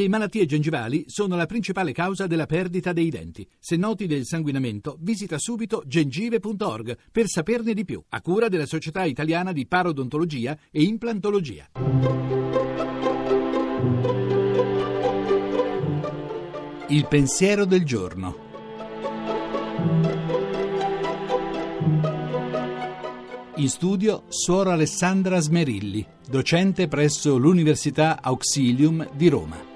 Le malattie gengivali sono la principale causa della perdita dei denti. Se noti del sanguinamento, visita subito gengive.org per saperne di più, a cura della Società Italiana di Parodontologia e Implantologia. Il pensiero del giorno. In studio Suora Alessandra Smerilli, docente presso l'Università Auxilium di Roma.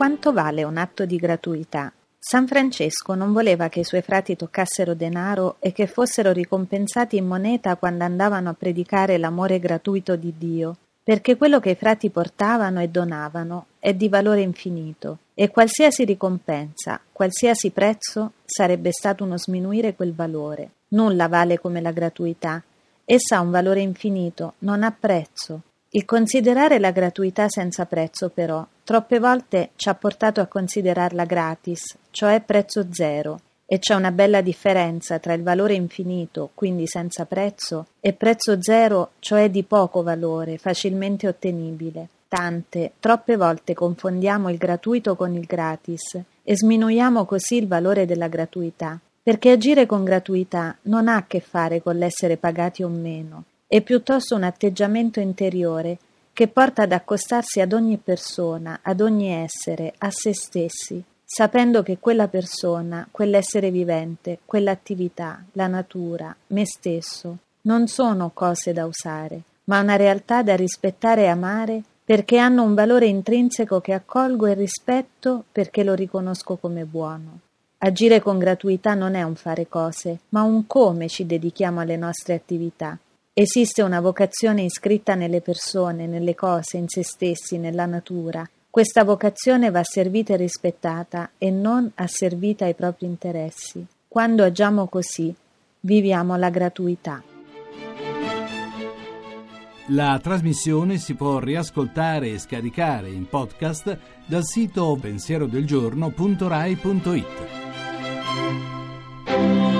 Quanto vale un atto di gratuità? San Francesco non voleva che i suoi frati toccassero denaro e che fossero ricompensati in moneta quando andavano a predicare l'amore gratuito di Dio, perché quello che i frati portavano e donavano è di valore infinito e qualsiasi ricompensa, qualsiasi prezzo sarebbe stato uno sminuire quel valore. Nulla vale come la gratuità. Essa ha un valore infinito, non ha prezzo. Il considerare la gratuità senza prezzo, però, troppe volte ci ha portato a considerarla gratis, cioè prezzo zero, e c'è una bella differenza tra il valore infinito, quindi senza prezzo, e prezzo zero, cioè di poco valore, facilmente ottenibile. Tante, troppe volte confondiamo il gratuito con il gratis e sminuiamo così il valore della gratuità, perché agire con gratuità non ha a che fare con l'essere pagati o meno, è piuttosto un atteggiamento interiore che porta ad accostarsi ad ogni persona, ad ogni essere, a se stessi, sapendo che quella persona, quell'essere vivente, quell'attività, la natura, me stesso, non sono cose da usare, ma una realtà da rispettare e amare perché hanno un valore intrinseco che accolgo e rispetto perché lo riconosco come buono. Agire con gratuità non è un fare cose, ma un come ci dedichiamo alle nostre attività Esiste una vocazione iscritta nelle persone, nelle cose, in se stessi, nella natura. Questa vocazione va servita e rispettata e non asservita ai propri interessi. Quando agiamo così, viviamo la gratuità. La trasmissione si può riascoltare e scaricare in podcast dal sito pensierodelgiorno.rai.it.